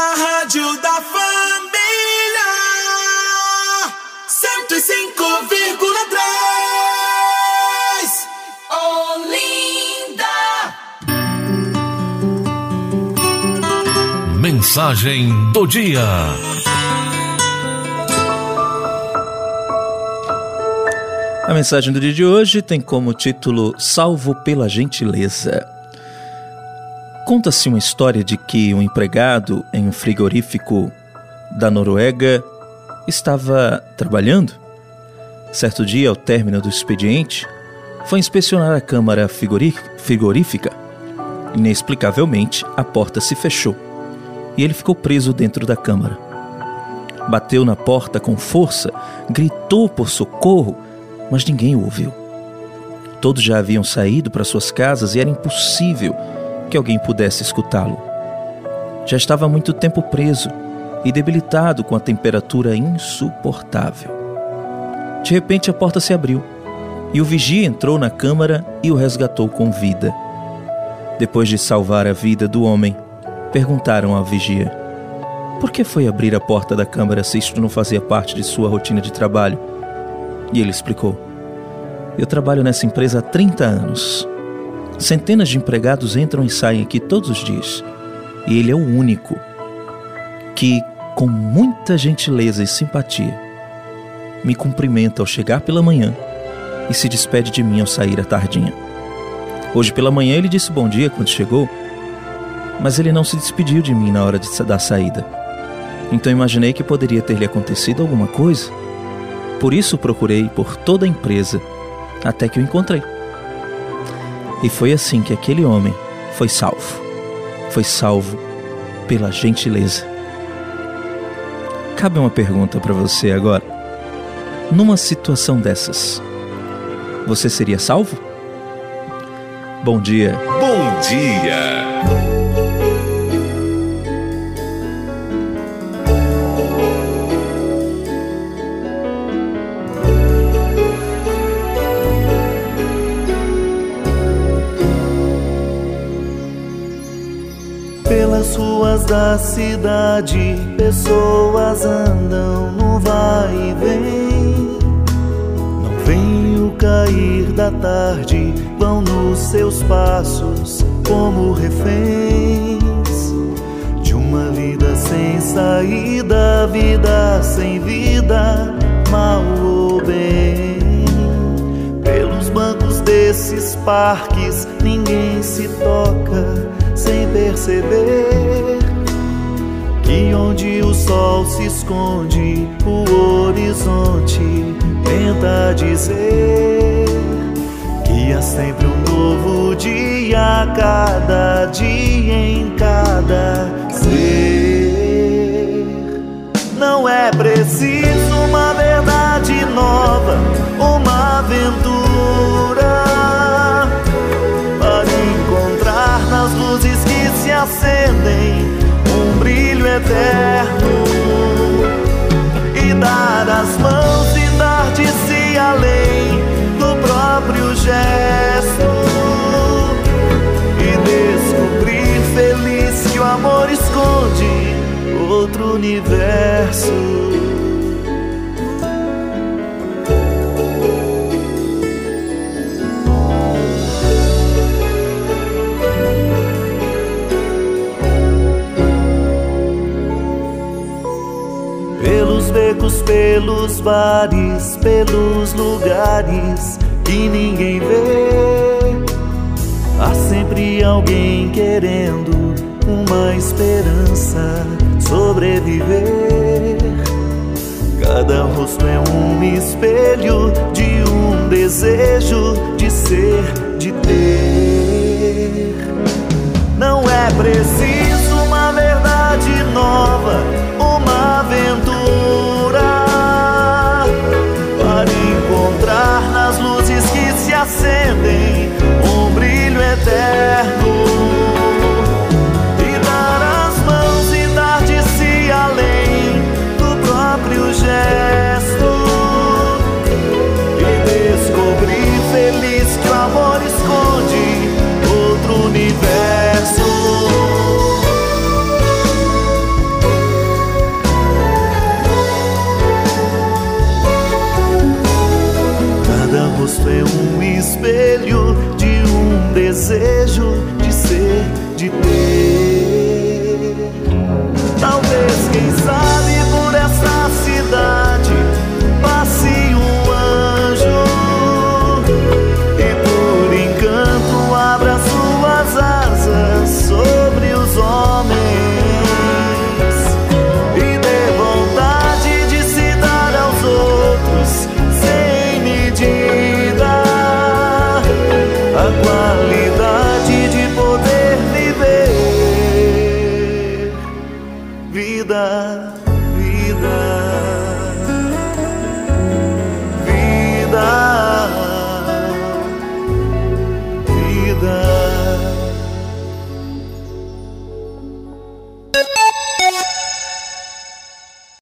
A rádio da família. 105,3. Olinda. Mensagem do dia. A mensagem do dia de hoje tem como título Salvo pela Gentileza. Conta-se uma história de que um empregado em um frigorífico da Noruega estava trabalhando. Certo dia, ao término do expediente, foi inspecionar a câmara frigorífica. Inexplicavelmente, a porta se fechou e ele ficou preso dentro da câmara. Bateu na porta com força, gritou por socorro mas ninguém o ouviu. Todos já haviam saído para suas casas e era impossível que alguém pudesse escutá-lo. Já estava há muito tempo preso e debilitado com a temperatura insuportável. De repente a porta se abriu e o vigia entrou na câmara e o resgatou com vida. Depois de salvar a vida do homem, perguntaram ao vigia: Por que foi abrir a porta da câmara se isto não fazia parte de sua rotina de trabalho? E ele explicou: Eu trabalho nessa empresa há 30 anos. Centenas de empregados entram e saem aqui todos os dias. E ele é o único que, com muita gentileza e simpatia, me cumprimenta ao chegar pela manhã e se despede de mim ao sair à tardinha. Hoje pela manhã ele disse bom dia quando chegou, mas ele não se despediu de mim na hora de, da saída. Então imaginei que poderia ter lhe acontecido alguma coisa por isso procurei por toda a empresa até que o encontrei. E foi assim que aquele homem foi salvo. Foi salvo pela gentileza. Cabe uma pergunta para você agora. Numa situação dessas, você seria salvo? Bom dia. Bom dia. Pelas ruas da cidade, pessoas andam no vai e vem. Não vem o cair da tarde, vão nos seus passos como reféns de uma vida sem saída, vida sem vida, mal ou bem. Pelos bancos desses parques, ninguém se toca sem perceber que onde o sol se esconde, o horizonte tenta dizer que há sempre um novo dia, cada dia em cada ser. Não é preciso universo. becos, pelos bares, pelos lugares que ninguém vê. Há sempre alguém querendo uma esperança sobreviver. Cada rosto é um espelho de um desejo de ser, de ter. Não é preciso uma verdade nova, rosto é um espelho de um desejo de ser, de ter. Talvez, quem sabe. possibilidade de poder viver vida.